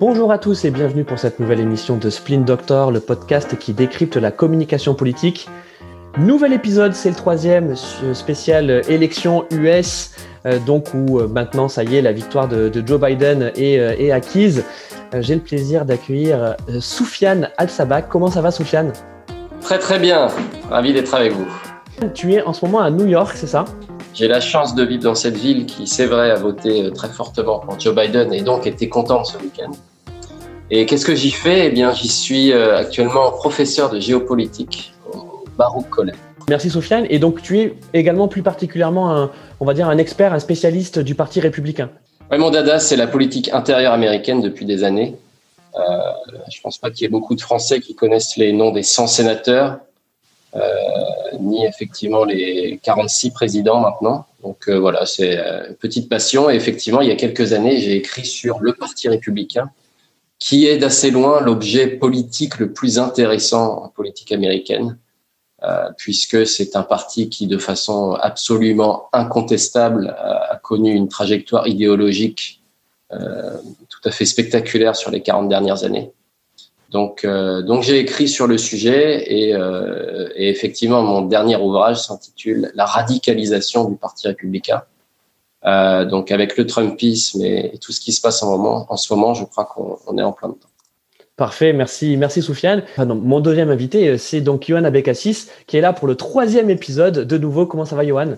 Bonjour à tous et bienvenue pour cette nouvelle émission de Splint Doctor, le podcast qui décrypte la communication politique. Nouvel épisode, c'est le troisième spécial élection US, euh, donc où euh, maintenant ça y est, la victoire de, Joe Biden est, euh, est acquise. J'ai le plaisir d'accueillir Soufiane Al-Sabak. Comment ça va Soufiane? Très très bien, ravi d'être avec vous. Tu es en ce moment à New York, c'est ça? J'ai la chance de vivre dans cette ville qui, c'est vrai, a voté très fortement pour Joe Biden et donc était contente ce week-end. Et qu'est-ce que j'y fais? Eh bien, j'y suis actuellement professeur de géopolitique au Baruch College. Merci Sofiane. Et donc tu es également plus particulièrement un, on va dire un expert, un spécialiste du Parti républicain. Oui, mon dada, c'est la politique intérieure américaine depuis des années. Euh, je pense pas qu'il y ait beaucoup de Français qui connaissent les noms des 100 sénateurs, euh, ni effectivement les 46 présidents maintenant. Donc euh, voilà, c'est une petite passion. Et effectivement, il y a quelques années, j'ai écrit sur le Parti républicain, qui est d'assez loin l'objet politique le plus intéressant en politique américaine. Euh, puisque c'est un parti qui, de façon absolument incontestable, a, connu une trajectoire idéologique euh, tout à fait spectaculaire sur les 40 dernières années. Donc, euh, donc j'ai écrit sur le sujet et, et, effectivement, mon dernier ouvrage s'intitule La radicalisation du Parti républicain. Donc, avec le Trumpisme et, et, tout ce qui se passe en, moment, en ce moment, je crois qu'on est en plein dedans. Parfait, merci, merci Soufiane. mon deuxième invité, euh, c'est donc Johan Abekassis, qui est là pour le troisième épisode. De nouveau, comment ça va, Johan?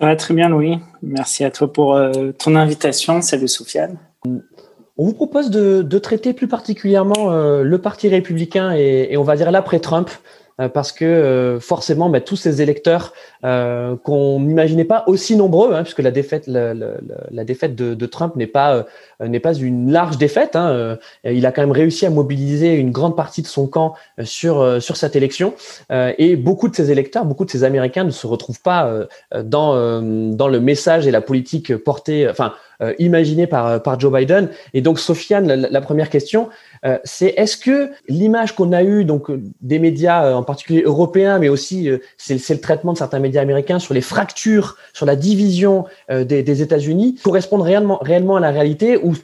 Ça va très bien, Louis. Merci à toi pour euh, ton invitation. Salut, Soufiane. On vous propose de, traiter plus particulièrement euh, le Parti républicain et, et on va dire l'après-Trump. Euh, parce que euh, forcément, bah, tous ces électeurs euh, qu'on n'imaginait pas aussi nombreux, hein, puisque la défaite, la, la, la défaite de, de Trump n'est pas n'est pas une large défaite. Hein, il a quand même réussi à mobiliser une grande partie de son camp sur sur cette élection, et beaucoup de ces électeurs, beaucoup de ces Américains ne se retrouvent pas dans dans le message et la politique portée, enfin imaginée par par Joe Biden. Et donc, Sofiane, la, la première question, euh, c'est est-ce que l'image qu'on a eue donc euh, des médias euh, en particulier européens, mais aussi c'est le traitement de certains médias américains sur les fractures, sur la division des, États-Unis, correspondent réellement, réellement à la réalité ou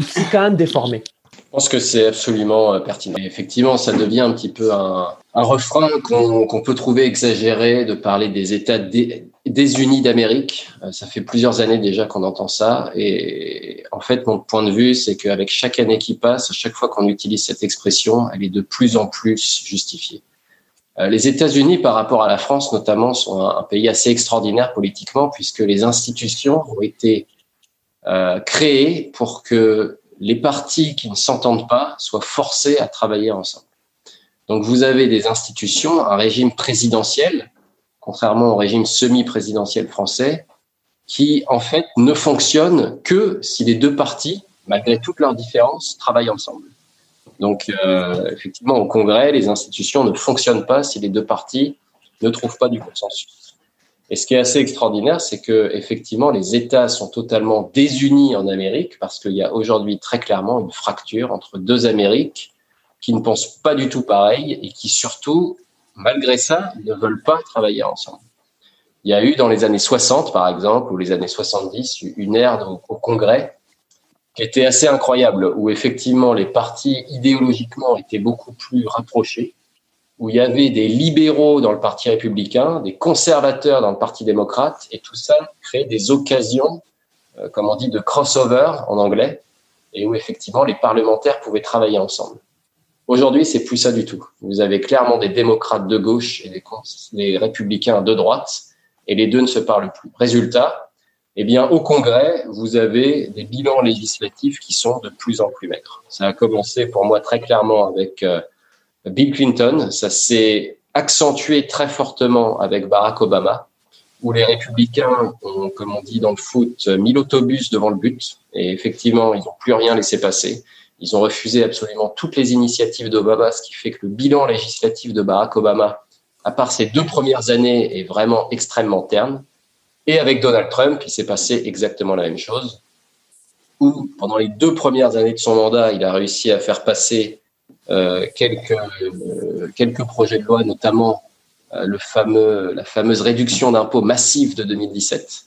c'est quand même déformé? Je pense que c'est absolument pertinent. effectivement, ça devient un petit peu un, refrain qu'on peut trouver exagéré de parler des États des unis d'Amérique. Euh, ça fait plusieurs années déjà qu'on entend ça. Et en fait, mon point de vue, c'est qu'avec chaque année qui passe, à chaque fois qu'on utilise cette expression, elle est de plus en plus justifiée. Euh, les États-Unis, par rapport à la France notamment, sont un, pays assez extraordinaire politiquement, puisque les institutions ont été euh, créées pour que les partis qui ne s'entendent pas soient forcés à travailler ensemble. Donc vous avez des institutions, un régime présidentiel contrairement au régime semi-présidentiel français, qui en fait ne fonctionne que si les deux parties, malgré toutes leurs différences, travaillent ensemble. Donc euh, effectivement, au Congrès, les institutions ne fonctionnent pas si les deux parties ne trouvent pas du consensus. Et ce qui est assez extraordinaire, c'est que effectivement, les États sont totalement désunis en Amérique parce qu'il y a aujourd'hui très clairement une fracture entre deux Amériques qui ne pensent pas du tout pareil et qui surtout malgré ça, ne veulent pas travailler ensemble. Il y a eu dans les années 60, par exemple, ou les années 70, une ère au, Congrès qui était assez incroyable, où effectivement les partis idéologiquement étaient beaucoup plus rapprochés, où il y avait des libéraux dans le Parti républicain, des conservateurs dans le Parti démocrate, et tout ça créait des occasions, euh, comme on dit, de crossover en anglais, et où effectivement les parlementaires pouvaient travailler ensemble. Aujourd'hui, c'est plus ça du tout. Vous avez clairement des démocrates de gauche et des, républicains de droite, et les deux ne se parlent plus. Résultat, eh bien, au Congrès, vous avez des bilans législatifs qui sont de plus en plus maigres. Ça a commencé pour moi très clairement avec euh, Bill Clinton. Ça s'est accentué très fortement avec Barack Obama, où les républicains ont, comme on dit dans le foot, mis l'autobus devant le but. Et effectivement, ils n'ont plus rien laissé passer. Ils ont refusé absolument toutes les initiatives d'Obama, ce qui fait que le bilan législatif de Barack Obama, à part ces deux premières années, est vraiment extrêmement terne. Et avec Donald Trump, il s'est passé exactement la même chose, où pendant les deux premières années de son mandat, il a réussi à faire passer quelques, euh, quelques projets de loi, notamment euh, la fameuse réduction d'impôts massive de 2017.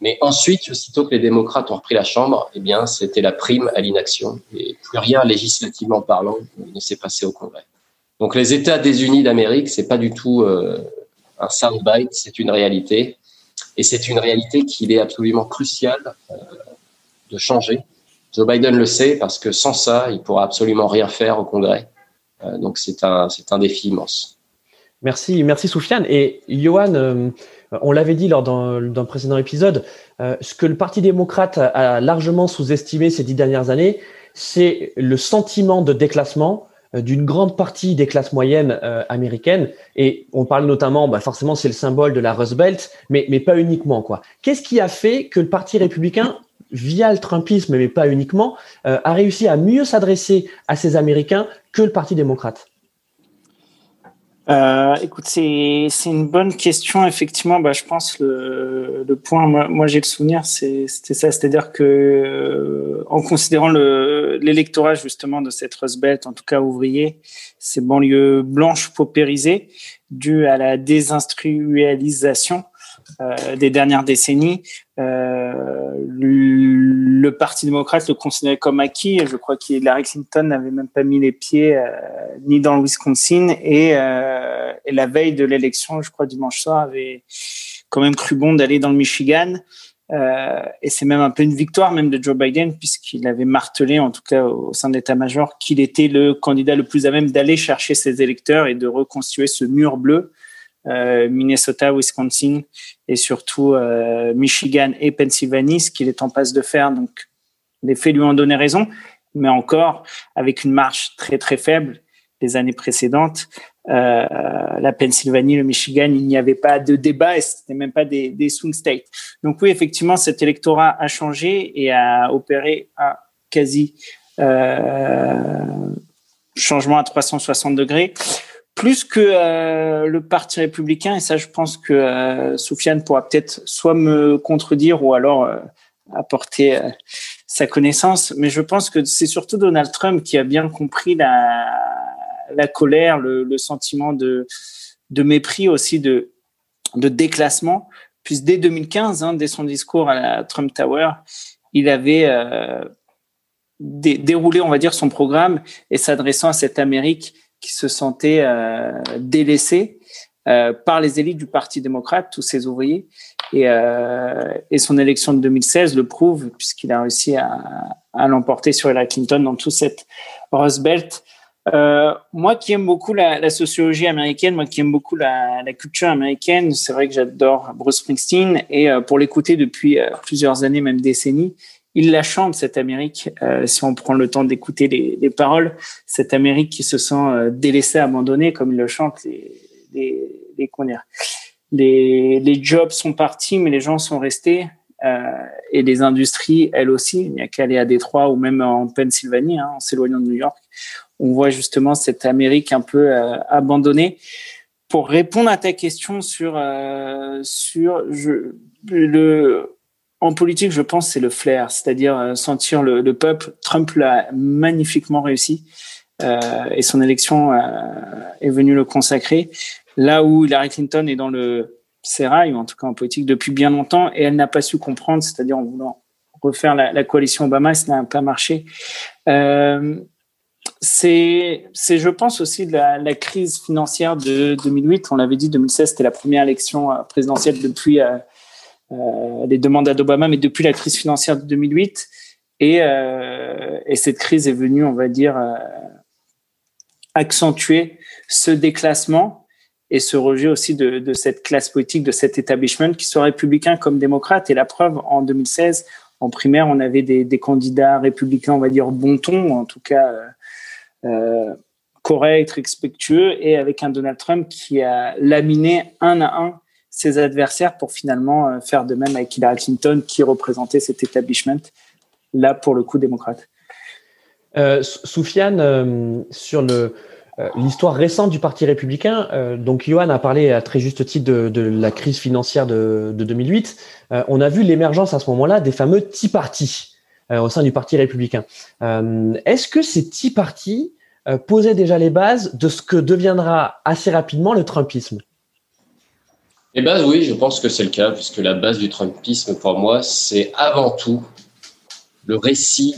Mais ensuite, aussitôt que les démocrates ont repris la Chambre, eh bien, c'était la prime à l'inaction. Et plus rien, législativement parlant, ne s'est passé au Congrès. Donc, les États désunis d'Amérique, c'est pas du tout euh, un soundbite, c'est une réalité. Et c'est une réalité qu'il est absolument crucial euh, de changer. Joe Biden le sait parce que sans ça, il pourra absolument rien faire au Congrès. Euh, donc, c'est un, c'est un défi immense. Merci, merci Soufiane. Et Johan, on l'avait dit lors d'un précédent épisode, euh, ce que le Parti démocrate a, largement sous-estimé ces dix dernières années, c'est le sentiment de déclassement euh, d'une grande partie des classes moyennes euh, américaines. Et on parle notamment, bah forcément, c'est le symbole de la Rust Belt, mais, mais pas uniquement. quoi. Qu'est-ce qui a fait que le Parti républicain via le Trumpisme, mais pas uniquement, a réussi à mieux s'adresser à ces Américains que le Parti démocrate euh, écoute, c'est une bonne question. Effectivement, bah, je pense le, le point, moi, j'ai le souvenir, c'était ça, c'est-à-dire que euh, en considérant l'électorat justement de cette Rust Belt, en tout cas ouvrier, ces banlieues blanches paupérisées, dues à la désindustrialisation euh, des dernières décennies, euh, le Parti démocrate le considérait comme acquis. Je crois qu'Hillary Clinton n'avait même pas mis les pieds euh, ni dans le Wisconsin et, euh, la veille de l'élection, je crois dimanche soir, avait quand même cru bon d'aller dans le Michigan. Euh, et c'est même un peu une victoire même de Joe Biden puisqu'il avait martelé, en tout cas au sein de l'état-major, qu'il était le candidat le plus à même d'aller chercher ses électeurs et de reconstituer ce mur bleu euh, Minnesota, Wisconsin et surtout euh, Michigan et Pennsylvanie, ce qu'il est en passe de faire. Donc, les faits lui ont donné raison, mais encore avec une marche très très faible des années précédentes. Euh, la Pennsylvanie, le Michigan, il n'y avait pas de débat et c'était même pas des, des swing states. Donc oui, effectivement, cet électorat a changé et a opéré un quasi euh, changement à 360 degrés plus que euh, le Parti républicain, et ça je pense que euh, Soufiane pourra peut-être soit me contredire ou alors euh, apporter euh, sa connaissance, mais je pense que c'est surtout Donald Trump qui a bien compris la, la colère, le, le sentiment de, de mépris aussi, de, de déclassement, puisque dès 2015, hein, dès son discours à la Trump Tower, il avait déroulé, on va dire, son programme et s'adressant à cette Amérique qui se sentait euh, délaissé euh, par les élites du Parti démocrate, tous ces ouvriers. Et, euh, son élection de 2016 le prouve, puisqu'il a réussi à, l'emporter sur Hillary Clinton dans toute cette Rust Belt. Euh, moi qui aime beaucoup la, sociologie américaine, moi qui aime beaucoup la, culture américaine, c'est vrai que j'adore Bruce Springsteen et euh, pour l'écouter depuis plusieurs années, même décennies, il la chante cette Amérique. Euh, si on prend le temps d'écouter les, les, paroles, cette Amérique qui se sent euh, délaissée, abandonnée, comme il le chante, les les les, les, les jobs sont partis, mais les gens sont restés. Euh, et les industries, elles aussi, il n'y a qu'à aller à Détroit ou même en Pennsylvanie, hein, en s'éloignant de New York, on voit justement cette Amérique un peu euh, abandonnée. Pour répondre à ta question sur euh, sur je, le en politique, je pense, c'est le flair, c'est-à-dire euh, sentir le, le, peuple. Trump l'a magnifiquement réussi euh, et son élection euh, est venue le consacrer. Là où Hillary Clinton est dans le sérail, ou en tout cas en politique, depuis bien longtemps, et elle n'a pas su comprendre, c'est-à-dire en voulant refaire la, coalition Obama, ça n'a pas marché. C'est, je pense aussi la, la, crise financière de 2008. On l'avait dit, 2016, c'était la première élection présidentielle depuis euh, les demandes d'Obama, mais depuis la crise financière de 2008. Et, euh, et cette crise est venue, on va dire, euh, accentuer ce déclassement et ce rejet aussi de, cette classe politique, de cet établissement, qui soit républicain comme démocrate. Et la preuve, en 2016, en primaire, on avait des, des candidats républicains, on va dire, bon ton, en tout cas euh, corrects, respectueux, et avec un Donald Trump qui a laminé un à un ses adversaires pour finalement euh, faire de même avec Hillary Clinton qui représentait cet établissement, là pour le coup démocrate. Euh, Soufiane, euh, sur le, l'histoire récente du Parti républicain, donc Johan a parlé à très juste titre de, la crise financière de, de 2008. Euh, on a vu l'émergence à ce moment-là des fameux Tea Party au sein du Parti républicain. Est-ce que ces Tea Party posaient déjà les bases de ce que deviendra assez rapidement le Trumpisme? Eh ben oui, je pense que c'est le cas, puisque la base du Trumpisme, pour moi, c'est avant tout le récit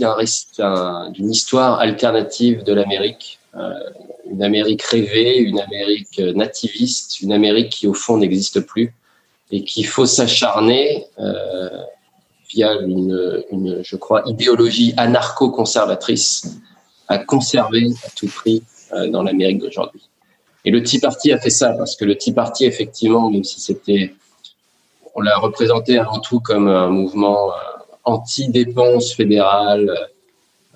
d'une histoire alternative de l'Amérique, euh, une Amérique rêvée, une Amérique nativiste, une Amérique qui au fond n'existe plus et qu'il faut s'acharner euh, via une, je crois, idéologie anarcho-conservatrice à conserver à tout prix euh, dans l'Amérique d'aujourd'hui. Et le Tea Party a fait ça parce que le Tea Party, effectivement, même si c'était, on l'a représenté avant tout comme un mouvement euh, anti-dépenses fédérales,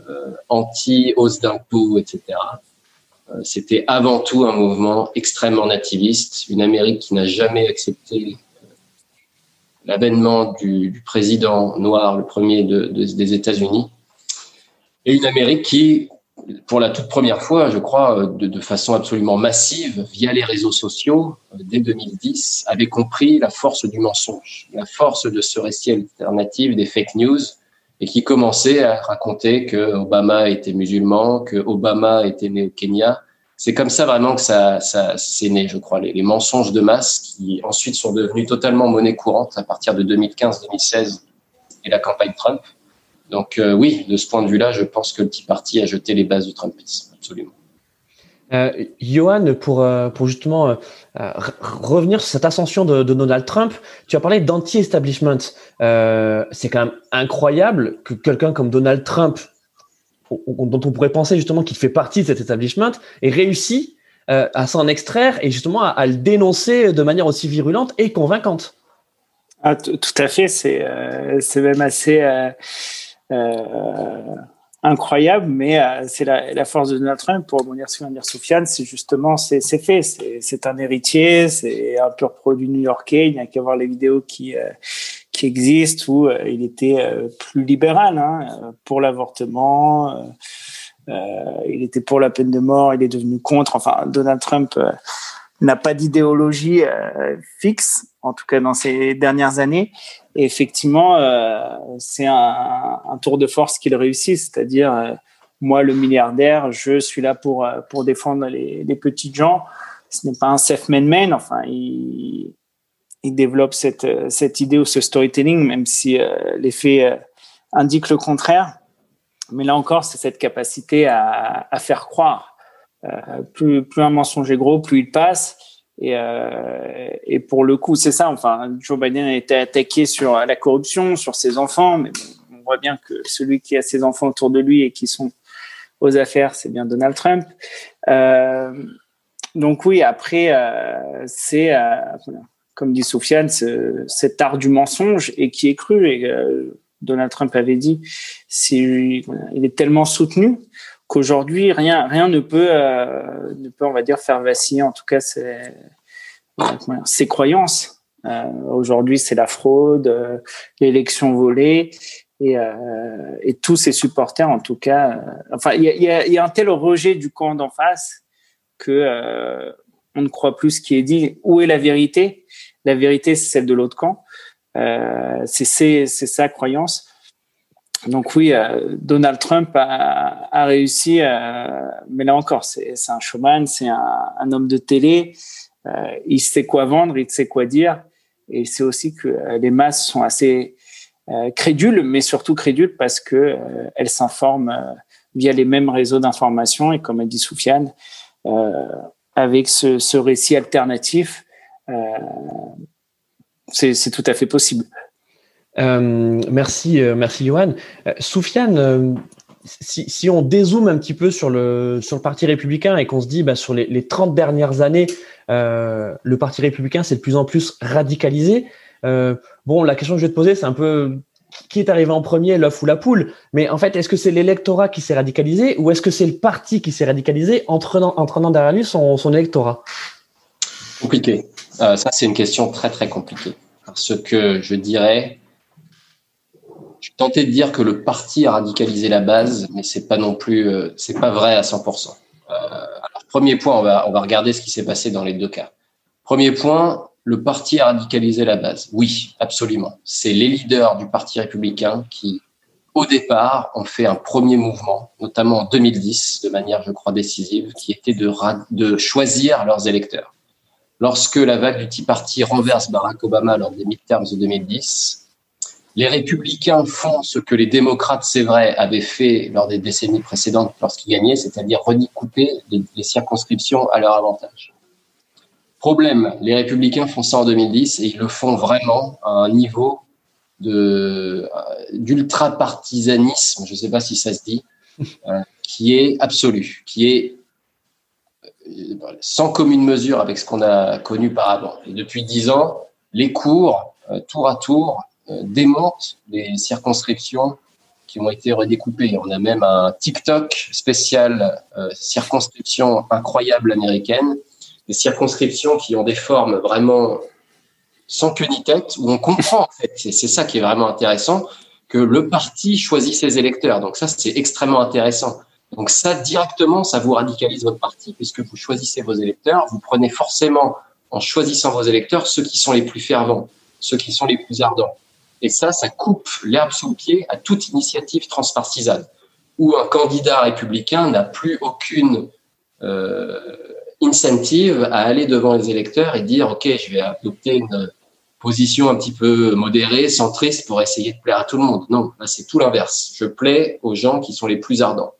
euh, anti-hausse d'impôts, etc. Euh, c'était avant tout un mouvement extrêmement nativiste, une Amérique qui n'a jamais accepté l'avènement du, président noir, le premier des États-Unis, et une Amérique qui, pour la toute première fois, je crois, de, façon absolument massive, via les réseaux sociaux, euh, dès 2010, avait compris la force du mensonge, la force de ce récit alternatif des fake news, et qui commençait à raconter que Obama était musulman, que Obama était né au Kenya. C'est comme ça vraiment que ça, c'est né, je crois, les, mensonges de masse qui ensuite sont devenus totalement monnaie courante à partir de 2015-2016 et la campagne Trump. Donc euh, oui, de ce point de vue-là, je pense que le Tea Party a jeté les bases du Trumpisme, absolument. Euh, Johan, pour, euh, pour justement euh, revenir sur cette ascension de, de, Donald Trump, tu as parlé d'anti-establishment. c'est quand même incroyable que quelqu'un comme Donald Trump, dont on pourrait penser justement qu'il fait partie de cet establishment, ait réussi à s'en extraire et justement à, à, le dénoncer de manière aussi virulente et convaincante. Ah, tout à fait, c'est c'est même assez euh, incroyable, mais euh, c'est la, force de Donald Trump. Pour rebondir sur c'est justement, c'est fait. C'est un héritier, c'est un pur produit new-yorkais. Il n'y a qu'à voir les vidéos qui, euh, qui existent où il était plus libéral hein, pour l'avortement. il était pour la peine de mort, il est devenu contre. Enfin, Donald Trump n'a pas d'idéologie fixe, en tout cas dans ces dernières années. Et effectivement, euh, c'est un, un, tour de force qu'il réussit, c'est-à-dire euh, moi, le milliardaire, je suis là pour euh, pour défendre les, les petites gens. Ce n'est pas un self-made man. Enfin, il, il développe cette cette idée ou ce storytelling, même si les faits indiquent le contraire. Mais là encore, c'est cette capacité à, à faire croire. Plus plus un mensonge est gros, plus il passe. Et, euh, et pour le coup, c'est ça. Enfin, Joe Biden a été attaqué sur la corruption, sur ses enfants, mais on voit bien que celui qui a ses enfants autour de lui et qui sont aux affaires, c'est bien Donald Trump. Euh, donc oui, après, euh, c'est, euh, comme dit Soufiane, cet art du mensonge et qui est cru. Et euh, Donald Trump avait dit, il est tellement soutenu qu'aujourd'hui rien rien ne peut euh, ne peut on va dire faire vaciller en tout cas ses, ses croyances. Euh, aujourd'hui c'est la fraude euh, l'élection volée et, et tous ses supporters en tout cas enfin il y a, y, a, y a, un tel rejet du camp d'en face que on ne croit plus ce qui est dit. Où est la vérité? La vérité c'est celle de l'autre camp. C'est c'est sa croyance donc oui, euh, Donald Trump a, a réussi, euh, mais là encore, c'est un showman, c'est un, un, homme de télé. Euh, il sait quoi vendre, il sait quoi dire, et c'est aussi que euh, les masses sont assez euh, crédules, mais surtout crédules parce que elles s'informent via les mêmes réseaux d'information et comme a dit Soufiane, avec ce, ce, récit alternatif, c'est tout à fait possible. Euh, merci, euh, merci Johan. Euh, Soufiane, si, on dézoome un petit peu sur le, sur le Parti républicain et qu'on se dit bah, sur les, les 30 dernières années, le Parti républicain s'est de plus en plus radicalisé. bon, la question que je vais te poser, c'est un peu qui est arrivé en premier, l'œuf ou la poule Mais en fait, est-ce que c'est l'électorat qui s'est radicalisé ou est-ce que c'est le parti qui s'est radicalisé en traînant derrière lui son, son électorat? Compliqué. ça, c'est une question très, très compliquée. Parce que je dirais, je tentais de dire que le parti a radicalisé la base, mais c'est pas non plus, euh, c'est pas vrai à 100%. Euh, alors, premier point, on va, on va regarder ce qui s'est passé dans les deux cas. Premier point, le parti a radicalisé la base. Oui, absolument. C'est les leaders du parti républicain qui, au départ, ont fait un premier mouvement, notamment en 2010, de manière, je crois, décisive, qui était de, de choisir leurs électeurs. lorsque la vague du Tea Party renverse Barack Obama lors des midterms de 2010, les républicains font ce que les démocrates, c'est vrai, avaient fait lors des décennies précédentes lorsqu'ils gagnaient, c'est-à-dire redécouper les, circonscriptions à leur avantage. Problème, les républicains font ça en 2010 et ils le font vraiment à un niveau d'ultra-partisanisme, je ne sais pas si ça se dit, euh, qui est absolu, qui est euh, sans commune mesure avec ce qu'on a connu par avant. Et depuis dix ans, les cours, euh, tour à tour, démonte les circonscriptions qui ont été redécoupées. On a même un TikTok spécial euh, circonscription incroyable américaine, des circonscriptions qui ont des formes vraiment sans queue ni tête, où on comprend en fait, c'est ça qui est vraiment intéressant, que le parti choisit ses électeurs. Donc ça, c'est extrêmement intéressant. Donc ça, directement, ça vous radicalise votre parti, puisque vous choisissez vos électeurs, vous prenez forcément, en choisissant vos électeurs, ceux qui sont les plus fervents, ceux qui sont les plus ardents. Et ça, ça coupe l'herbe sous le pied à toute initiative transpartisane, où un candidat républicain n'a plus aucune euh, incentive à aller devant les électeurs et dire, OK, je vais adopter une position un petit peu modérée, centriste pour essayer de plaire à tout le monde. Non, là, c'est tout l'inverse. Je plais aux gens qui sont les plus ardents.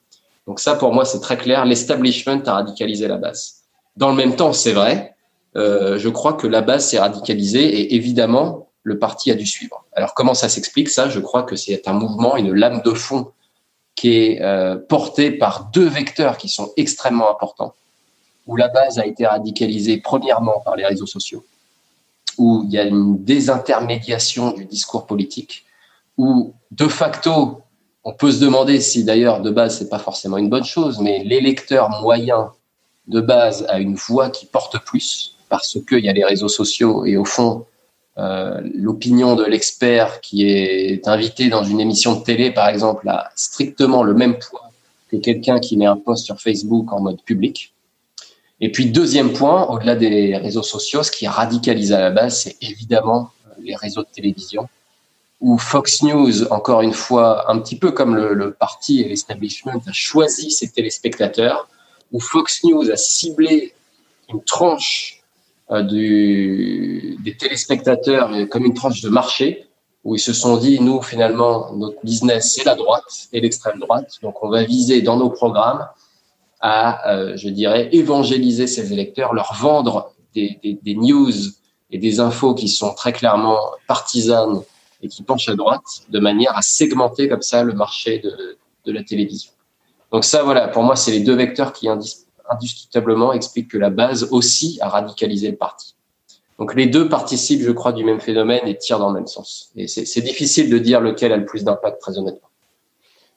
Donc ça, pour moi, c'est très clair. L'establishment a radicalisé la base. Dans le même temps, c'est vrai, euh, je crois que la base s'est radicalisée et évidemment, le parti a dû suivre. Alors comment ça s'explique? Ça, je crois que c'est un mouvement, une lame de fond qui est euh, portée par deux vecteurs qui sont extrêmement importants, où la base a été radicalisée premièrement par les réseaux sociaux, où il y a une désintermédiation du discours politique, où de facto, on peut se demander si d'ailleurs de base c'est pas forcément une bonne chose, mais l'électeur moyen de base a une voix qui porte plus parce qu'il y a les réseaux sociaux et au fond euh, l'opinion de l'expert qui est invité dans une émission de télé, par exemple, a strictement le même poids que quelqu'un qui met un post sur Facebook en mode public. Et puis, deuxième point, au-delà des réseaux sociaux, ce qui radicalise à la base, c'est évidemment euh, les réseaux de télévision, où Fox News, encore une fois, un petit peu comme le, le parti et l'establishment, a choisi ses téléspectateurs, où Fox News a ciblé une tranche du, des téléspectateurs comme une tranche de marché où ils se sont dit, nous, finalement, notre business, c'est la droite et l'extrême droite. Donc, on va viser dans nos programmes à, euh, je dirais, évangéliser ces électeurs, leur vendre des, des, des, news et des infos qui sont très clairement partisanes et qui penchent à droite, de manière à segmenter comme ça le marché de, de la télévision. Donc ça, voilà, pour moi, c'est les deux vecteurs qui, indiscutablement explique que la base aussi a radicalisé le parti. Donc les deux participent, je crois, du même phénomène et tirent dans le même sens. Et c'est difficile de dire lequel a le plus d'impact, très honnêtement.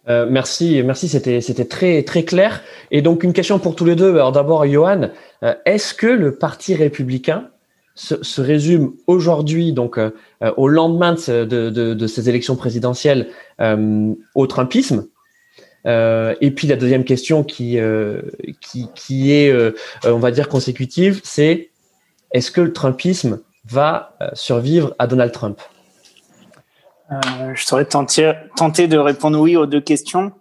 Euh, merci, merci, c'était c'était très très clair. Et donc une question pour tous les deux. Alors d'abord, Johan, euh, est-ce que le parti républicain se, résume aujourd'hui, donc euh, au lendemain de, ces élections présidentielles, au Trumpisme euh, et puis la deuxième question qui euh, qui, est, euh, on va dire consécutive, c'est est-ce que le Trumpisme va survivre à Donald Trump? Je tenter, tenter de répondre oui aux deux questions.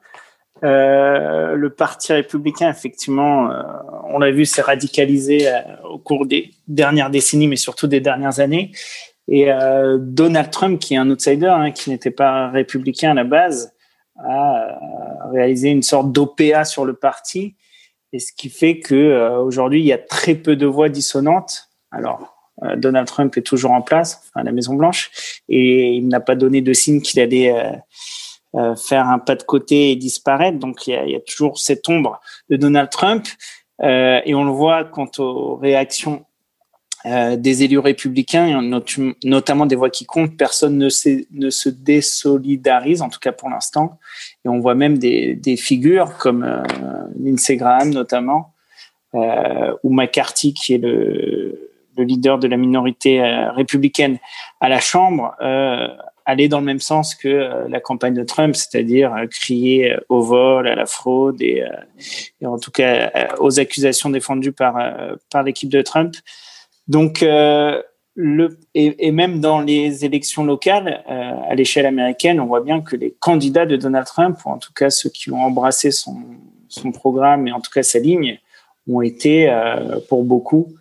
le Parti républicain, effectivement, on l'a vu, s'est radicalisé au cours des dernières décennies, mais surtout des dernières années. Et Donald Trump, qui est un outsider, hein, qui n'était pas républicain à la base, a réalisé une sorte d'OPA sur le parti, et ce qui fait que euh, aujourd'hui il y a très peu de voix dissonantes. Alors euh, Donald Trump est toujours en place à la Maison Blanche et il n'a pas donné de signe qu'il allait euh, faire un pas de côté et disparaître. Donc il y a, il y a toujours cette ombre de Donald Trump et on le voit quant aux réactions euh, des élus républicains, notamment des voix qui comptent, personne ne, se désolidarise, en tout cas pour l'instant. Et on voit même des, figures comme euh, Lindsey Graham notamment, euh, ou McCarthy qui est le, le, leader de la minorité euh, républicaine à la Chambre, aller dans le même sens que la campagne de Trump, c'est-à-dire crier au vol, à la fraude et, et en tout cas aux accusations défendues par, par l'équipe de Trump. Donc, euh, et, même dans les élections locales, euh, à l'échelle américaine, on voit bien que les candidats de Donald Trump, ou en tout cas ceux qui ont embrassé son, programme et en tout cas sa ligne, ont été euh, pour beaucoup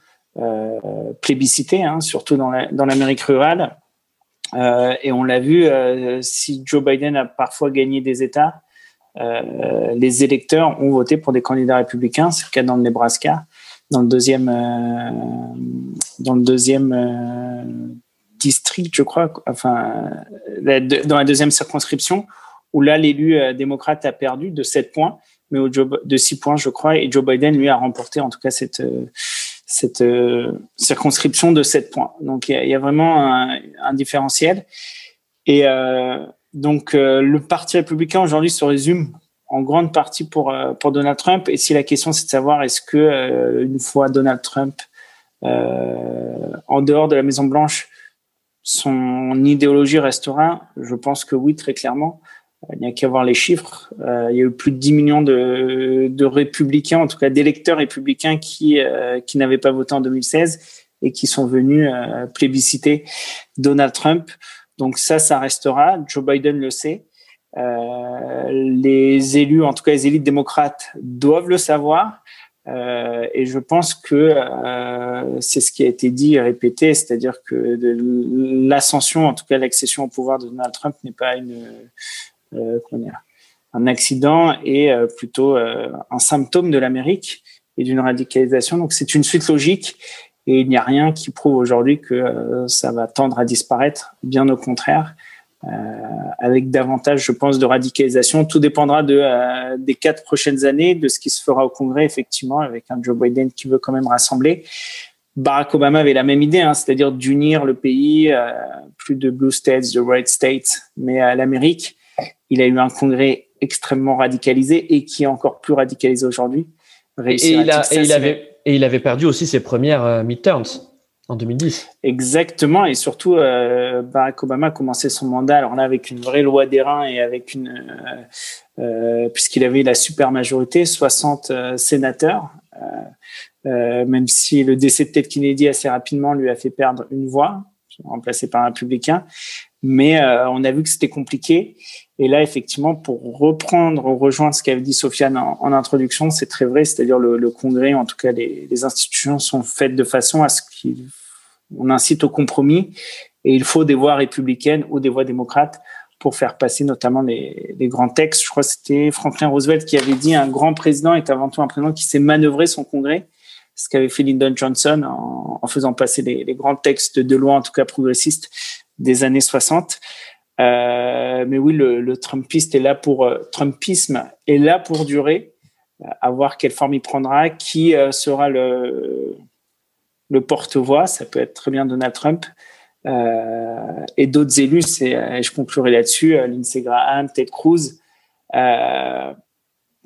plébiscité, hein, surtout dans l'Amérique rurale. et on l'a vu, si Joe Biden a parfois gagné des États, les électeurs ont voté pour des candidats républicains. C'est le cas dans le Nebraska, dans le deuxième, dans le deuxième district, je crois, enfin, dans la deuxième circonscription, où là, l'élu euh, démocrate a perdu de 7 points, mais au job, de 6 points, je crois, et Joe Biden, lui, a remporté en tout cas cette, euh, cette euh, circonscription de 7 points. Donc, il y, a vraiment un, différentiel. Et euh, donc, le Parti républicain aujourd'hui se résume en grande partie pour, pour Donald Trump. Et si la question, c'est de savoir est-ce que, une fois Donald Trump en dehors de la Maison Blanche, son idéologie restera Je pense que oui, très clairement. Il n'y a qu'à voir les chiffres. Euh, il y a eu plus de 10 millions de, de républicains, en tout cas d'électeurs républicains qui, euh, qui n'avaient pas voté en 2016 et qui sont venus euh, plébisciter Donald Trump. Donc ça, ça restera. Joe Biden le sait. Euh, les élus, en tout cas les élites démocrates, doivent le savoir. Euh, et je pense que euh, c'est ce qui a été dit et répété, c'est-à-dire que l'ascension, en tout cas l'accession au pouvoir de Donald Trump n'est pas une, euh, un accident et euh, plutôt euh, un symptôme de l'Amérique et d'une radicalisation. Donc c'est une suite logique et il n'y a rien qui prouve aujourd'hui que ça va tendre à disparaître, bien au contraire. Euh, avec davantage, je pense, de radicalisation. Tout dépendra de, euh, des quatre prochaines années, de ce qui se fera au Congrès, effectivement, avec un Joe Biden qui veut quand même rassembler. Barack Obama avait la même idée, hein, c'est-à-dire d'unir le pays, euh, plus de blue states, de red states, mais à l'Amérique. Il a eu un congrès extrêmement radicalisé et qui est encore plus radicalisé aujourd'hui. Et, il avait, et il avait perdu aussi ses premières euh, midterms en 2010. Exactement, et surtout euh, Barack Obama a commencé son mandat alors là avec une vraie loi des reins et avec une euh, euh puisqu'il avait la super majorité, 60 euh, sénateurs, même si le décès de Ted Kennedy assez rapidement lui a fait perdre une voix, remplacé par un républicain, mais on a vu que c'était compliqué et là, effectivement, pour reprendre, rejoindre ce qu'avait dit Sofiane en, introduction, c'est très vrai. C'est-à-dire le, le, Congrès, en tout cas les, les, institutions, sont faites de façon à ce qu'on incite au compromis. Et il faut des voix républicaines ou des voix démocrates pour faire passer notamment les, les grands textes. Je crois que c'était Franklin Roosevelt qui avait dit un grand président est avant tout un président qui sait manœuvrer son Congrès. Ce qu'avait fait Lyndon Johnson en, en faisant passer les, les, grands textes de loi, en tout cas progressistes, des années 60. Euh, mais oui, le, le, est là pour euh, Trumpisme est là pour durer, à voir quelle forme il prendra, qui euh, sera le porte-voix. Ça peut être très bien Donald Trump euh, et d'autres élus. C'est, je conclurai là-dessus, Lindsey Graham, Ted Cruz.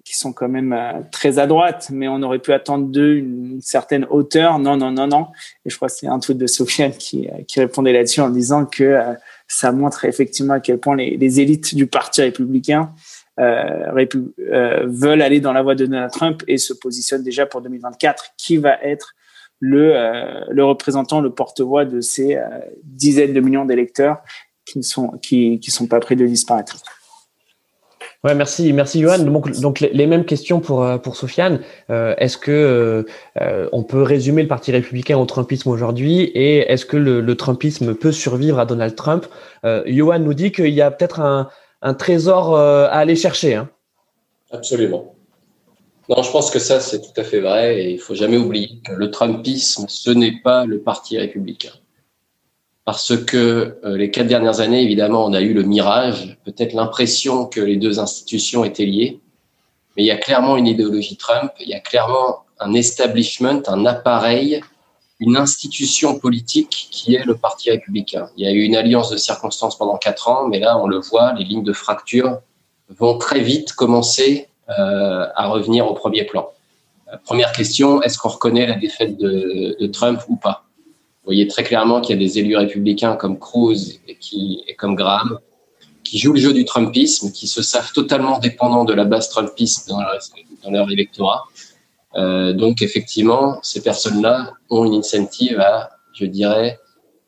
qui sont quand même très à droite, mais on aurait pu attendre d'eux une, certaine hauteur. Non, non, non, non. Et je crois que c'est un tweet de Sofiane qui répondait là-dessus en disant que ça montre effectivement à quel point les, élites du Parti républicain euh, euh, veulent aller dans la voie de Donald Trump et se positionnent déjà pour 2024. Qui va être le, euh, le représentant, le porte-voix de ces euh, dizaines de millions d'électeurs qui ne sont, qui, qui sont pas prêts de disparaître Ouais, merci, merci Johan. Donc, donc les, mêmes questions pour euh, pour Sofiane. Euh, est-ce que euh, on peut résumer le Parti républicain au Trumpisme aujourd'hui et est-ce que le, le, Trumpisme peut survivre à Donald Trump? Euh, Johan nous dit qu'il y a peut-être un, un trésor à aller chercher. Hein. Absolument. Non, je pense que ça c'est tout à fait vrai et il faut jamais oublier que le Trumpisme ce n'est pas le Parti républicain parce que euh, les quatre dernières années, évidemment, on a eu le mirage, peut-être l'impression que les deux institutions étaient liées, mais il y a clairement une idéologie Trump, il y a clairement un establishment, un appareil, une institution politique qui est le Parti républicain. Il y a eu une alliance de circonstances pendant quatre ans, mais là, on le voit, les lignes de fracture vont très vite commencer euh, à revenir au premier plan. Euh, première question, est-ce qu'on reconnaît la défaite de, de Trump ou pas? Vous voyez très clairement qu'il y a des élus républicains comme Cruz et, qui, et comme Graham qui jouent le jeu du Trumpisme, qui se savent totalement dépendants de la base Trumpiste dans leur, dans électorat. Euh, donc effectivement, ces personnes-là ont une incentive à, je dirais,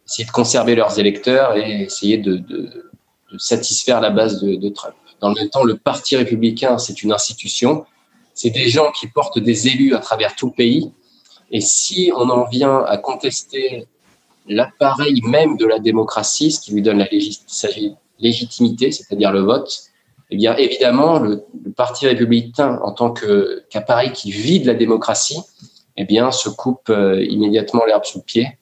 essayer de conserver leurs électeurs et essayer de, de, de satisfaire la base de, de, Trump. Dans le même temps, le Parti républicain, c'est une institution. C'est des gens qui portent des élus à travers tout le pays Et si on en vient à contester l'appareil même de la démocratie, ce qui lui donne la légitimité, c'est-à-dire le vote, eh bien évidemment, le, Parti républicain, en tant qu'appareil qui vide la démocratie, eh bien se coupe euh, immédiatement l'herbe sous le pied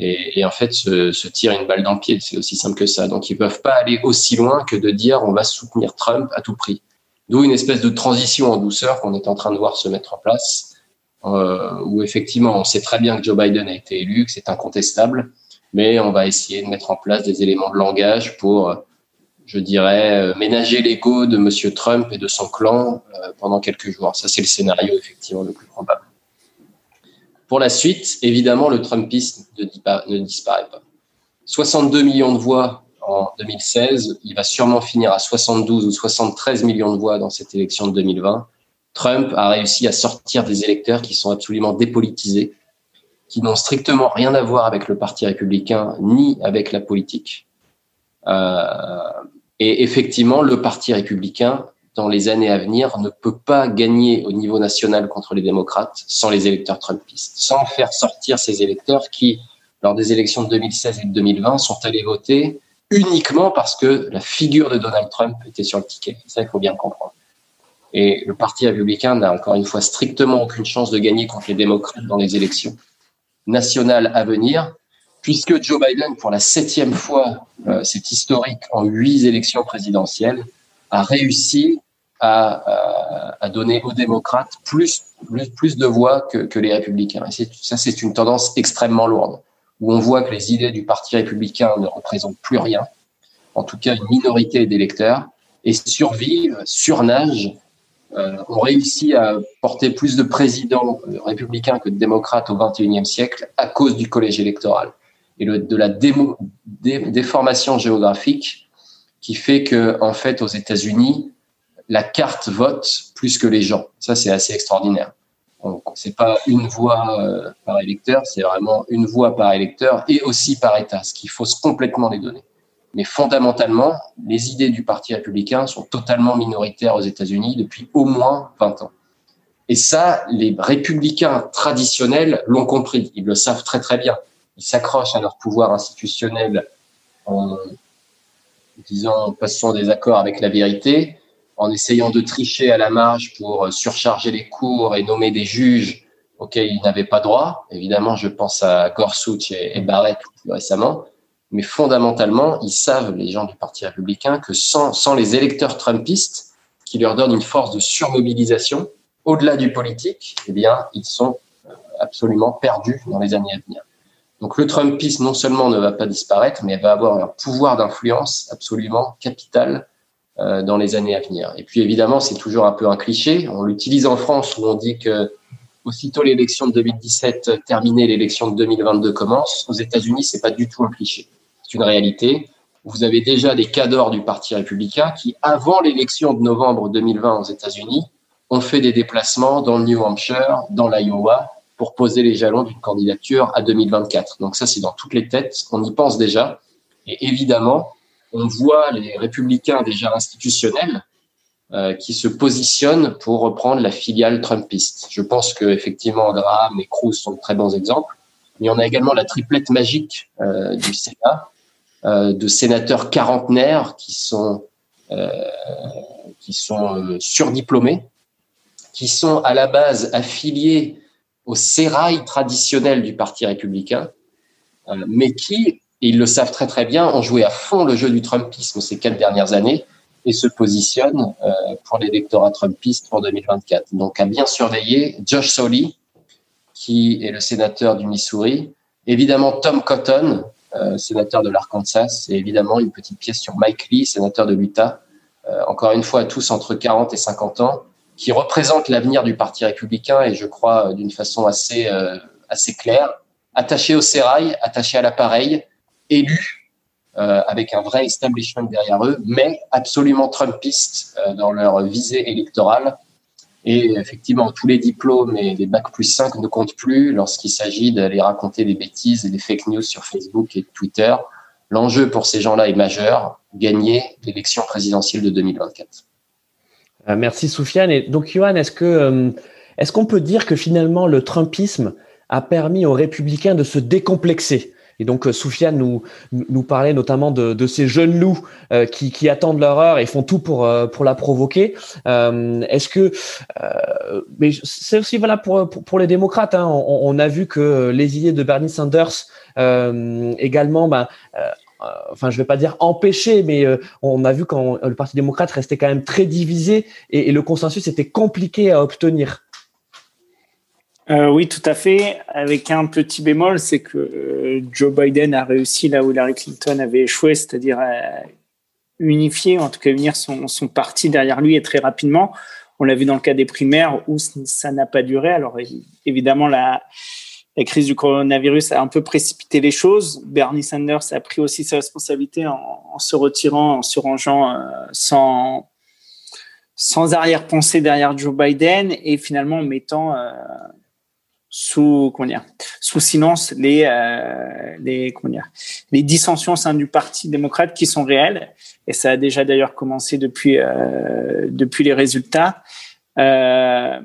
et, en fait se, se, tire une balle dans le pied. C'est aussi simple que ça. Donc ils peuvent pas aller aussi loin que de dire on va soutenir Trump à tout prix. D'où une espèce de transition en douceur qu'on est en train de voir se mettre en place euh, où effectivement on sait très bien que Joe Biden a été élu, que c'est incontestable, mais on va essayer de mettre en place des éléments de langage pour, je dirais, euh, ménager l'ego de Monsieur Trump et de son clan euh, pendant quelques jours. Ça, c'est le scénario effectivement le plus probable. Pour la suite, évidemment, le Trumpisme ne disparaît pas. 62 millions de voix en 2016, il va sûrement finir à 72 ou 73 millions de voix dans cette élection de 2020. Trump a réussi à sortir des électeurs qui sont absolument dépolitisés, qui n'ont strictement rien à voir avec le Parti républicain ni avec la politique. Euh, et effectivement, le Parti républicain, dans les années à venir, ne peut pas gagner au niveau national contre les démocrates sans les électeurs trumpistes, sans faire sortir ces électeurs qui, lors des élections de 2016 et de 2020, sont allés voter uniquement parce que la figure de Donald Trump était sur le ticket. Ça, il faut bien comprendre. Et le Parti républicain n'a encore une fois strictement aucune chance de gagner contre les démocrates dans les élections nationales à venir, puisque Joe Biden, pour la septième fois, euh, c'est historique, en huit élections présidentielles, a réussi à, à, donner aux démocrates plus, plus, de voix que, que les républicains. Et ça, c'est une tendance extrêmement lourde, où on voit que les idées du Parti républicain ne représentent plus rien, en tout cas une minorité d'électeurs, et survivent, surnagent euh, ont réussi à porter plus de présidents euh, républicains que de démocrates au XXIe siècle à cause du collège électoral et de la déformation géographique qui fait que, en fait, aux États-Unis, la carte vote plus que les gens. Ça, c'est assez extraordinaire. C'est pas une voix euh, par électeur, c'est vraiment une voix par électeur et aussi par État, ce qui fausse complètement les données. Mais fondamentalement, les idées du Parti républicain sont totalement minoritaires aux États-Unis depuis au moins 20 ans. Et ça, les républicains traditionnels l'ont compris. Ils le savent très très bien. Ils s'accrochent à leur pouvoir institutionnel en disant, passant des accords avec la vérité, en essayant de tricher à la marge pour surcharger les cours et nommer des juges auxquels ils n'avaient pas droit. Évidemment, je pense à Gorsuch et Barrett plus récemment. Mais fondamentalement, ils savent, les gens du Parti républicain, que sans, les électeurs trumpistes, qui leur donnent une force de surmobilisation, au-delà du politique, eh bien, ils sont euh, absolument perdus dans les années à venir. Donc le Trumpisme non seulement ne va pas disparaître, mais va avoir un pouvoir d'influence absolument capital euh, dans les années à venir. Et puis évidemment, c'est toujours un peu un cliché. On l'utilise en France où on dit que aussitôt l'élection de 2017 terminée, l'élection de 2022 commence. Aux États-Unis, c'est pas du tout un cliché c'est une réalité. Vous avez déjà des cadors du Parti républicain qui, avant l'élection de novembre 2020 aux États-Unis, ont fait des déplacements dans le New Hampshire, dans l'Iowa, pour poser les jalons d'une candidature à 2024. Donc ça, c'est dans toutes les têtes, on y pense déjà. Et évidemment, on voit les républicains déjà institutionnels euh, qui se positionnent pour reprendre la filiale trumpiste. Je pense que effectivement Graham et Cruz sont de très bons exemples, mais on a également la triplette magique euh, du Sénat de sénateurs quarantenaires qui sont, euh, qui sont euh, surdiplômés, qui sont à la base affiliés au sérail traditionnel du Parti républicain, mais qui, et ils le savent très très bien, ont joué à fond le jeu du Trumpisme ces quatre dernières années et se positionnent pour l'électorat Trumpiste pour 2024. Donc à bien surveiller, Josh Sawley, qui est le sénateur du Missouri, évidemment Tom Cotton, euh, sénateur de l'Arkansas, et évidemment une petite pièce sur Mike Lee, sénateur de l'Utah, euh, encore une fois tous entre 40 et 50 ans, qui représente l'avenir du Parti républicain et je crois euh, d'une façon assez, assez claire, attachés au sérail, attachés à l'appareil, élus avec un vrai establishment derrière eux, mais absolument trumpistes dans leur visée électorale et effectivement, tous les diplômes et les bacs plus 5 ne comptent plus lorsqu'il s'agit d'aller raconter des bêtises et des fake news sur Facebook et Twitter. L'enjeu pour ces gens-là est majeur, gagner l'élection présidentielle de 2024. Euh, merci Soufiane. Et donc, Johan, est-ce que euh, est-ce qu'on peut dire que finalement le Trumpisme a permis aux républicains de se décomplexer? Et donc, euh, Soufiane nous, nous parlait notamment de, de ces jeunes loups euh, qui, qui, attendent leur heure et font tout pour, euh, pour la provoquer. Est-ce que, mais c'est aussi voilà pour, pour, les démocrates. Hein, on, on, a vu que les idées de Bernie Sanders également, ben, enfin, je vais pas dire empêcher, mais on a vu quand le Parti démocrate restait quand même très divisé et, et le consensus était compliqué à obtenir. Euh, oui, tout à fait. Avec un petit bémol, c'est que euh, Joe Biden a réussi là où Hillary Clinton avait échoué, c'est-à-dire à unifier, en tout cas unir son, parti derrière lui et très rapidement. On l'a vu dans le cas des primaires où ça n'a pas duré. Alors évidemment, la, crise du coronavirus a un peu précipité les choses. Bernie Sanders a pris aussi ses responsabilités en, se retirant, en se rangeant euh, sans sans arrière-pensée derrière Joe Biden et finalement en mettant euh, sous comment dire, sous silence les euh, les comment dire, les dissensions au sein du parti démocrate qui sont réelles et ça a déjà d'ailleurs commencé depuis euh, depuis les résultats. Euh,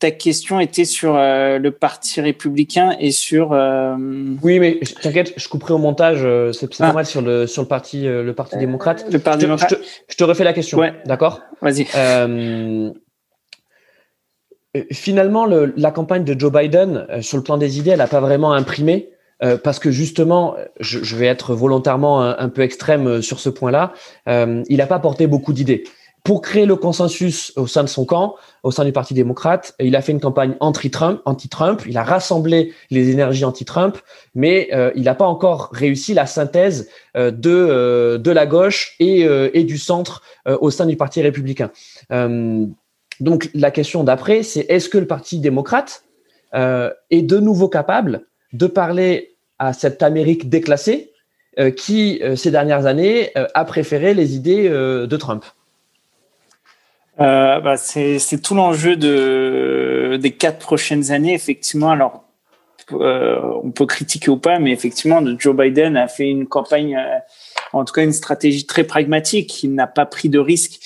ta question était sur euh, le parti républicain et sur. Euh, oui, mais t'inquiète, je couperai au montage. Euh, c'est pas ah. mal sur le sur le parti le parti démocrate. Le parti je, démocrate. Je te, je te, refais la question. Ouais. D'accord? Vas-y. Finalement, le, la campagne de Joe Biden sur le plan des idées, elle n'a pas vraiment imprimé. parce que justement, je, vais être volontairement un, peu extrême sur ce point-là, il n'a pas porté beaucoup d'idées pour créer le consensus au sein de son camp, au sein du Parti démocrate, il a fait une campagne anti-Trump, anti-Trump. Il a rassemblé les énergies anti-Trump, mais euh, il n'a pas encore réussi la synthèse euh, de euh, de la gauche et euh, du centre euh, au sein du Parti républicain. Euh, donc la question d'après, c'est est-ce que le Parti démocrate est de nouveau capable de parler à cette Amérique déclassée qui ces dernières années a préféré les idées de Trump? Euh, bah, c'est tout l'enjeu de, des quatre prochaines années, effectivement. Alors, euh, on peut critiquer ou pas, mais effectivement, Joe Biden a fait une campagne, euh, en tout cas une stratégie très pragmatique. Il n'a pas pris de risque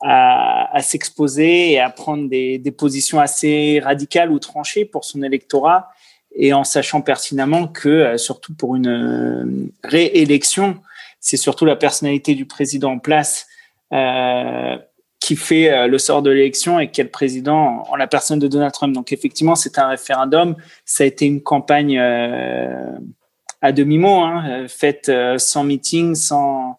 à, s'exposer et à prendre des, positions assez radicales ou tranchées pour son électorat, et en sachant pertinemment que, euh, surtout pour une euh, réélection, c'est surtout la personnalité du président en place. Euh, qui fait le sort de l'élection et le président en la personne de Donald Trump. Donc effectivement, c'est un référendum. Ça a été une campagne à demi-mot, hein, faite sans meeting, sans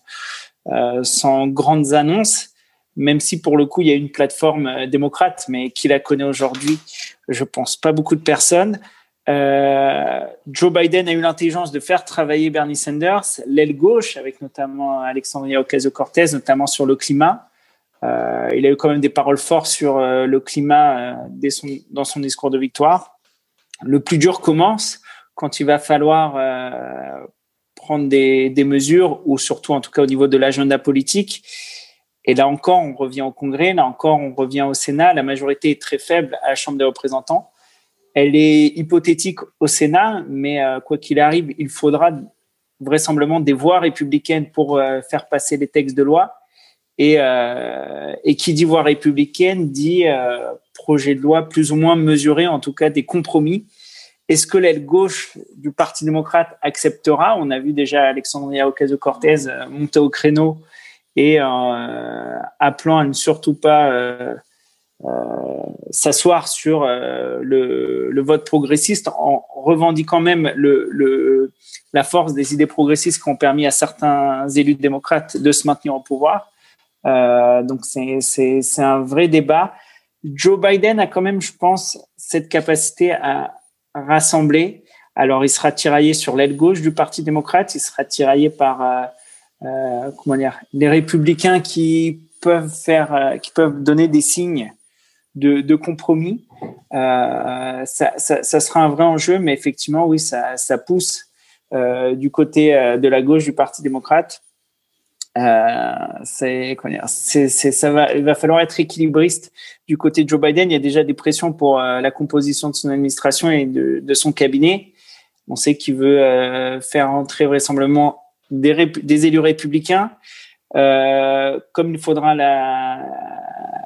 grandes annonces, même si pour le coup, il y a une plateforme euh, démocrate, mais qui la connaît aujourd'hui, je pense pas beaucoup de personnes. Euh, Joe Biden a eu l'intelligence de faire travailler Bernie Sanders, l'aile gauche, avec notamment Alexandria Ocasio-Cortez, notamment sur le climat. Euh, il a eu quand même des paroles fortes sur le climat dès son, dans son discours de victoire. Le plus dur commence quand il va falloir prendre des, des, mesures, ou surtout en tout cas au niveau de l'agenda politique. Et là encore, on revient au Congrès, là encore, on revient au Sénat. La majorité est très faible à la Chambre des représentants. Elle est hypothétique au Sénat, mais quoi qu'il arrive, il faudra vraisemblablement des voix républicaines pour faire passer les textes de loi. Et, euh, qui dit voie républicaine dit euh, projet de loi plus ou moins mesuré, en tout cas des compromis. Est-ce que l'aile gauche du Parti démocrate acceptera? On a vu déjà Alexandria Ocasio-Cortez euh, monter au créneau et euh, appelant à ne surtout pas euh, euh, s'asseoir sur le, vote progressiste en revendiquant même le, la force des idées progressistes qui ont permis à certains élus démocrates de se maintenir au pouvoir. Donc c'est un vrai débat. Joe Biden a quand même, je pense, cette capacité à rassembler. Alors, il sera tiraillé sur l'aile gauche du Parti démocrate, il sera tiraillé par comment dire, les républicains qui peuvent faire, euh, qui peuvent donner des signes de, de compromis. Euh, ça, ça, ça, sera un vrai enjeu, mais effectivement, oui, ça, ça pousse euh, du côté de la gauche du Parti démocrate. Euh, c'est, c'est, ça va, il va falloir être équilibriste du côté de Joe Biden. Il y a déjà des pressions pour euh, la composition de son administration et de, de son cabinet. On sait qu'il veut euh, faire entrer vraisemblablement des, élus républicains. Euh, comme il faudra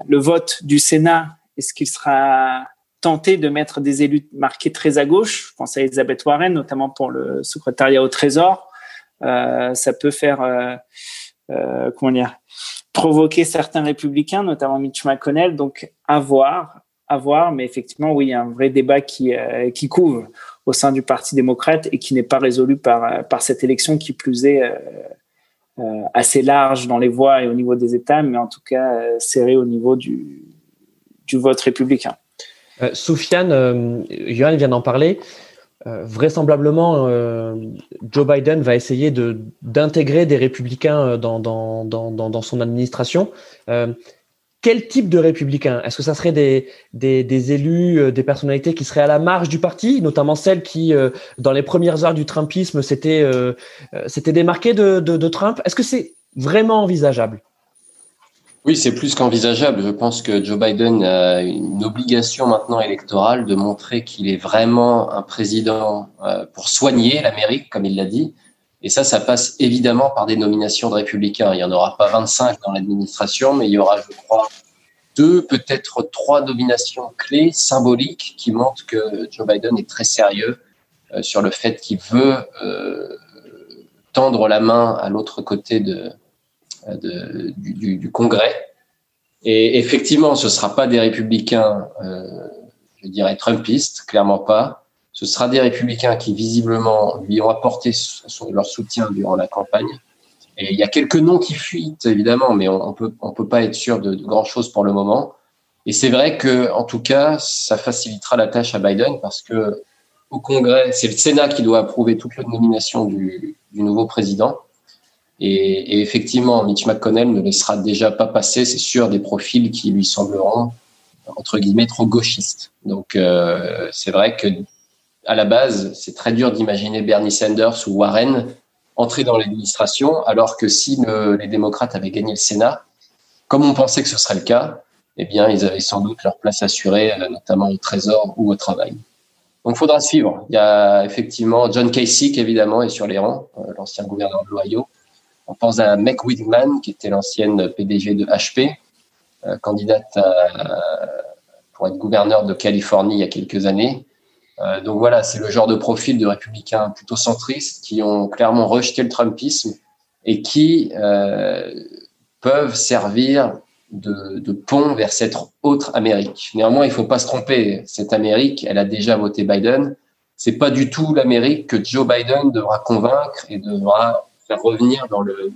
le vote du Sénat, est-ce qu'il sera tenté de mettre des élus marqués très à gauche? Je pense à Elisabeth Warren, notamment pour le secrétariat au Trésor. Euh, ça peut faire, euh, comment dire, provoquer certains républicains, notamment Mitch McConnell. Donc, à voir, à voir. Mais effectivement, oui, il y a un vrai débat qui, qui couvre au sein du Parti démocrate et qui n'est pas résolu par, par cette élection qui plus est euh, assez large dans les voix et au niveau des États, mais en tout cas serré au niveau du, du vote républicain. Euh, Soufiane, euh, Johan vient d'en parler. Euh, vraisemblablement, Joe Biden va essayer d'intégrer des républicains dans, dans, dans, dans, son administration. Quel type de républicains Est-ce que ça serait des, élus, des personnalités qui seraient à la marge du parti, notamment celles qui, dans les premières heures du Trumpisme, s'étaient c'était démarquées de, Trump? Est-ce que c'est vraiment envisageable? Oui, c'est plus qu'envisageable. Je pense que Joe Biden a une obligation maintenant électorale de montrer qu'il est vraiment un président euh, pour soigner l'Amérique, comme il l'a dit. Et ça, ça passe évidemment par des nominations de républicains. Il n'y en aura pas 25 dans l'administration, mais il y aura, je crois, deux, peut-être trois nominations clés, symboliques, qui montrent que Joe Biden est très sérieux euh, sur le fait qu'il veut euh, tendre la main à l'autre côté de, de, du, du, Congrès. Et effectivement, ce ne sera pas des républicains, euh, je dirais, trumpistes, clairement pas. Ce sera des républicains qui, visiblement, lui ont apporté leur soutien durant la campagne. Et il y a quelques noms qui fuitent, évidemment, mais on ne peut, on peut pas être sûr de, grand-chose pour le moment. Et c'est vrai que, en tout cas, ça facilitera la tâche à Biden parce que au Congrès, c'est le Sénat qui doit approuver toute la nomination du, nouveau président. Et, et, effectivement, Mitch McConnell ne laissera déjà pas passer, c'est sûr, des profils qui lui sembleront entre guillemets trop gauchistes. Donc euh, c'est vrai que à la base, c'est très dur d'imaginer Bernie Sanders ou Warren entrer dans l'administration, alors que si les démocrates avaient gagné le Sénat, comme on pensait que ce serait le cas, eh bien, ils avaient sans doute leur place assurée, euh, notamment au Trésor ou au travail. Donc, il faudra suivre. Il y a effectivement John Kasich, évidemment, est sur les rangs, euh, l'ancien gouverneur de l'Ohio. On pense à Meg Whitman, qui était l'ancienne PDG de HP, euh, candidate pour être gouverneur de Californie il y a quelques années. Euh, donc voilà, c'est le genre de profil de républicains plutôt centristes qui ont clairement rejeté le Trumpisme et qui euh, peuvent servir de, pont vers cette autre Amérique. Néanmoins, il ne faut pas se tromper. Cette Amérique, elle a déjà voté Biden. C'est pas du tout l'Amérique que Joe Biden devra convaincre et devra faire revenir dans le,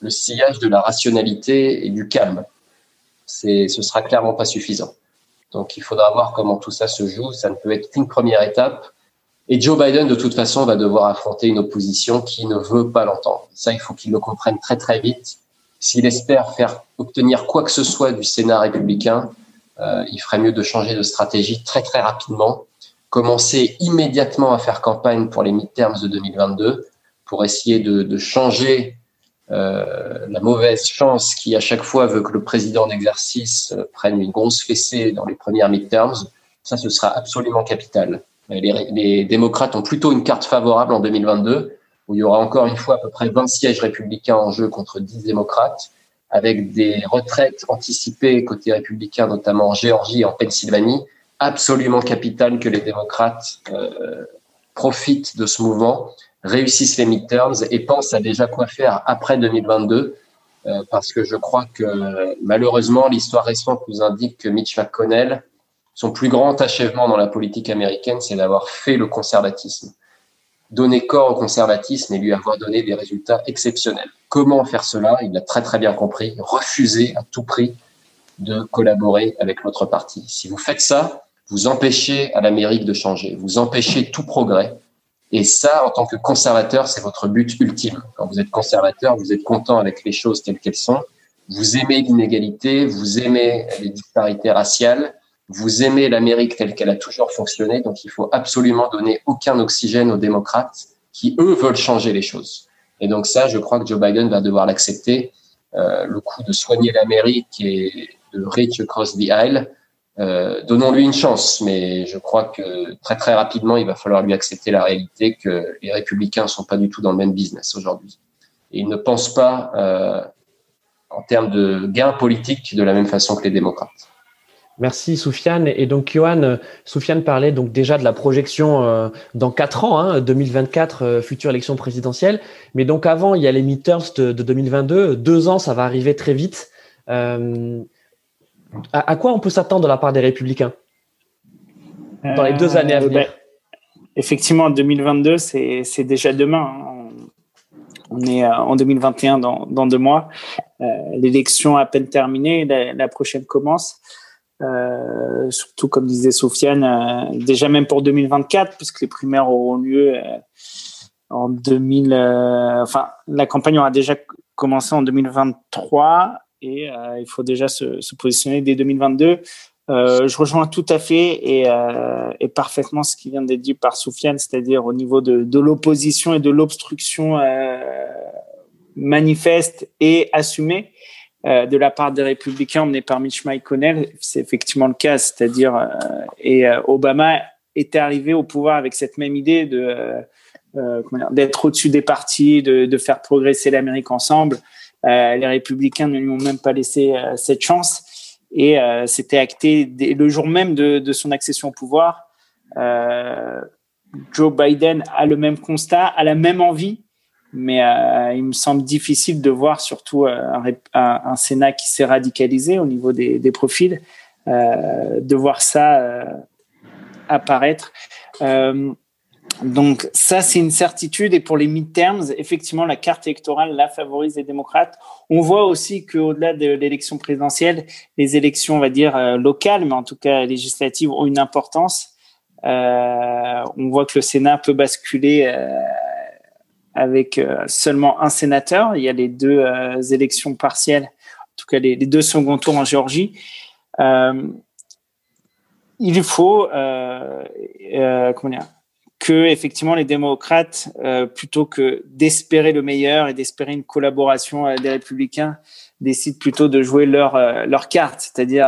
le sillage de la rationalité et du calme. Ce sera clairement pas suffisant. Donc, il faudra voir comment tout ça se joue. Ça ne peut être qu'une première étape. Et Joe Biden, de toute façon, va devoir affronter une opposition qui ne veut pas l'entendre. Ça, il faut qu'il le comprenne très, très vite. S'il espère faire obtenir quoi que ce soit du Sénat républicain, euh, il ferait mieux de changer de stratégie très, très rapidement. Commencer immédiatement à faire campagne pour les midterms de 2022 pour essayer de, de changer euh, la mauvaise chance qui à chaque fois veut que le président d'exercice euh, prenne une grosse fessée dans les premières midterms, ça ce sera absolument capital. Les, démocrates ont plutôt une carte favorable en 2022 où il y aura encore une fois à peu près 20 sièges républicains en jeu contre 10 démocrates avec des retraites anticipées côté républicain, notamment en Géorgie et en Pennsylvanie, absolument capital que les démocrates euh, profitent de ce mouvement réussissent les midterms et pensent à déjà quoi faire après 2022. Euh, parce que je crois que malheureusement, l'histoire récente nous indique que Mitch McConnell, son plus grand achèvement dans la politique américaine, c'est d'avoir fait le conservatisme, donner corps au conservatisme et lui avoir donné des résultats exceptionnels. Comment faire cela? Il l'a très très bien compris. Refuser à tout prix de collaborer avec l'autre parti. Si vous faites ça, vous empêchez à l'Amérique de changer, vous empêchez tout progrès, et ça, en tant que conservateur, c'est votre but ultime. Quand vous êtes conservateur, vous êtes content avec les choses telles qu'elles sont. Vous aimez l'inégalité, vous aimez les disparités raciales, vous aimez l'Amérique telle qu'elle a toujours fonctionné. Donc, il faut absolument donner aucun oxygène aux démocrates qui, eux, veulent changer les choses. Et donc ça, je crois que Joe Biden va devoir l'accepter. Euh, le coup de soigner l'Amérique et de reach across the aisle, euh, donnons-lui une chance, mais je crois que très très rapidement, il va falloir lui accepter la réalité que les républicains sont pas du tout dans le même business aujourd'hui. Ils ne pensent pas euh, en termes de gains politiques de la même façon que les démocrates. Merci Soufiane. Et donc Johan, Soufiane parlait donc déjà de la projection euh, dans quatre ans, hein, 2024, euh, future élection présidentielle. Mais donc avant, il y a les midterms de, de 2022. Deux ans, ça va arriver très vite. À, quoi on peut s'attendre de la part des républicains dans les deux années à venir ben, Effectivement, 2022, c'est déjà demain. Hein. On est en 2021 dans, dans deux mois. L'élection à peine terminée, la, la prochaine commence. Euh, surtout comme disait Sofiane, euh, déjà même pour 2024, puisque les primaires auront lieu euh, en 2000. enfin, la campagne aura déjà commencé en 2023 et il faut déjà se, se, positionner dès 2022. je rejoins tout à fait et, et, parfaitement ce qui vient d'être dit par Soufiane, c'est-à-dire au niveau de, de l'opposition et de l'obstruction manifeste et assumée. Euh, de la part des républicains emmenés par Mitch McConnell, c'est effectivement le cas, c'est-à-dire euh, et euh, Obama était arrivé au pouvoir avec cette même idée de d'être au-dessus des partis, de, de faire progresser l'Amérique ensemble. Les républicains ne lui ont même pas laissé cette chance et c'était acté dès le jour même de, de son accession au pouvoir. Joe Biden a le même constat, a la même envie mais euh, il me semble difficile de voir surtout euh, un, un, Sénat qui s'est radicalisé au niveau des, des profils, euh, de voir ça euh, apparaître. Euh, donc ça, c'est une certitude. Et pour les midterms, effectivement, la carte électorale la favorise les démocrates. On voit aussi qu'au-delà de l'élection présidentielle, les élections, on va dire, locales, mais en tout cas législatives, ont une importance. on voit que le Sénat peut basculer avec euh, seulement un sénateur. Il y a les deux euh, élections partielles, en tout cas les, deux second tours en Géorgie. Euh, il faut comment dire, que effectivement les démocrates, plutôt que d'espérer le meilleur et d'espérer une collaboration des républicains, décident plutôt de jouer leur leur carte, c'est-à-dire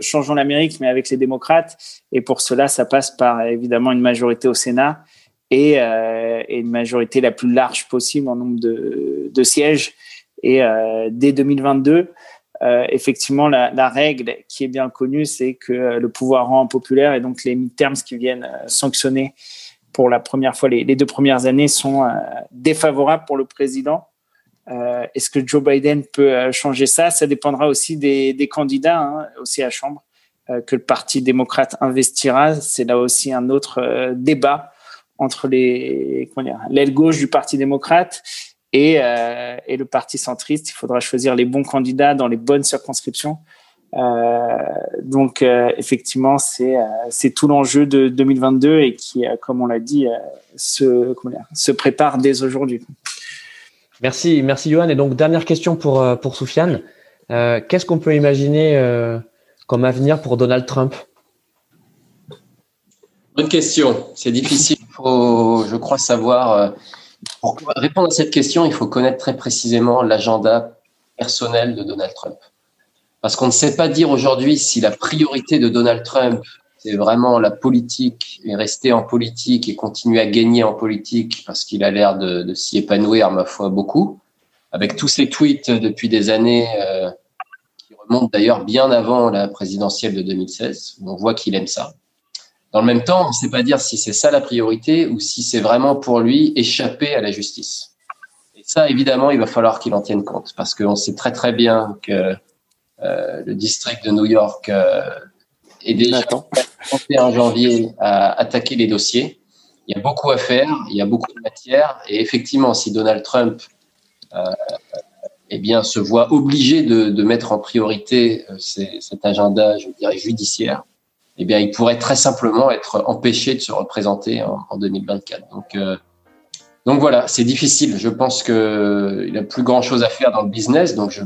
changeons l'Amérique mais avec les démocrates. Et pour cela, ça passe par évidemment une majorité au Sénat et, euh, et, une majorité la plus large possible en nombre de, de sièges. Et euh, dès 2022, euh, effectivement, la, la, règle qui est bien connue, c'est que le pouvoir rend populaire et donc les midterms qui viennent euh, sanctionner pour la première fois les, deux premières années sont euh, défavorables pour le président. Euh, Est-ce que Joe Biden peut changer ça? Ça dépendra aussi des, des candidats hein, aussi à Chambre que le Parti démocrate investira. C'est là aussi un autre débat entre les l'aile gauche du Parti démocrate et, euh, et, le Parti centriste. Il faudra choisir les bons candidats dans les bonnes circonscriptions. Euh, donc euh, effectivement, c'est euh, c'est tout l'enjeu de 2022 et qui, euh, comme on l'a dit, se se prépare dès aujourd'hui. Merci, merci Johan. Et donc dernière question pour pour Soufiane. Qu'est-ce qu'on peut imaginer comme avenir pour Donald Trump? Bonne question. C'est difficile faut, je crois, savoir. Pour répondre à cette question, il faut connaître très précisément l'agenda personnel de Donald Trump. Parce qu'on ne sait pas dire aujourd'hui si la priorité de Donald Trump, c'est vraiment la politique et rester en politique et continuer à gagner en politique parce qu'il a l'air de, de s'y épanouir, ma foi, beaucoup. Avec tous ses tweets depuis des années, euh, qui remontent d'ailleurs bien avant la présidentielle de 2016, on voit qu'il aime ça. Dans le même temps, on ne sait pas dire si c'est ça la priorité ou si c'est vraiment pour lui échapper à la justice. Et ça, évidemment, il va falloir qu'il en tienne compte parce qu'on sait très très bien que euh, le district de New York euh, est déjà le 31 janvier à attaquer les dossiers. Il y a beaucoup à faire, il y a beaucoup de matière et effectivement, si Donald Trump euh, eh bien, se voit obligé de, de mettre en priorité cet agenda, je dirais, judiciaire, eh bien, il pourrait très simplement être empêché de se représenter en, 2024. Donc, euh, donc voilà, c'est difficile. Je pense qu'il n'a plus grand chose à faire dans le business, donc je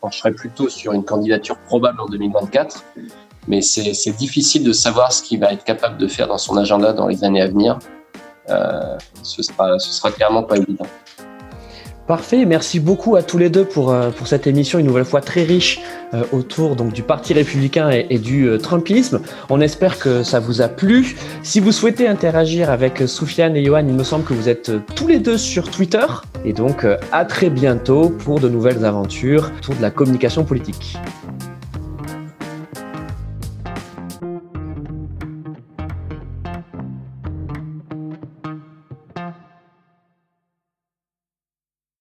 pencherai plutôt sur une candidature probable en 2024. Mais c'est difficile de savoir ce qu'il va être capable de faire dans son agenda dans les années à venir. Euh, ce sera, ce sera clairement pas évident. Parfait, merci beaucoup à tous les deux pour, euh, pour cette émission une nouvelle fois très riche euh, autour donc, du Parti républicain et, du euh, Trumpisme. On espère que ça vous a plu. Si vous souhaitez interagir avec Soufiane et Johan, il me semble que vous êtes tous les deux sur Twitter. Et donc à très bientôt pour de nouvelles aventures autour de la communication politique.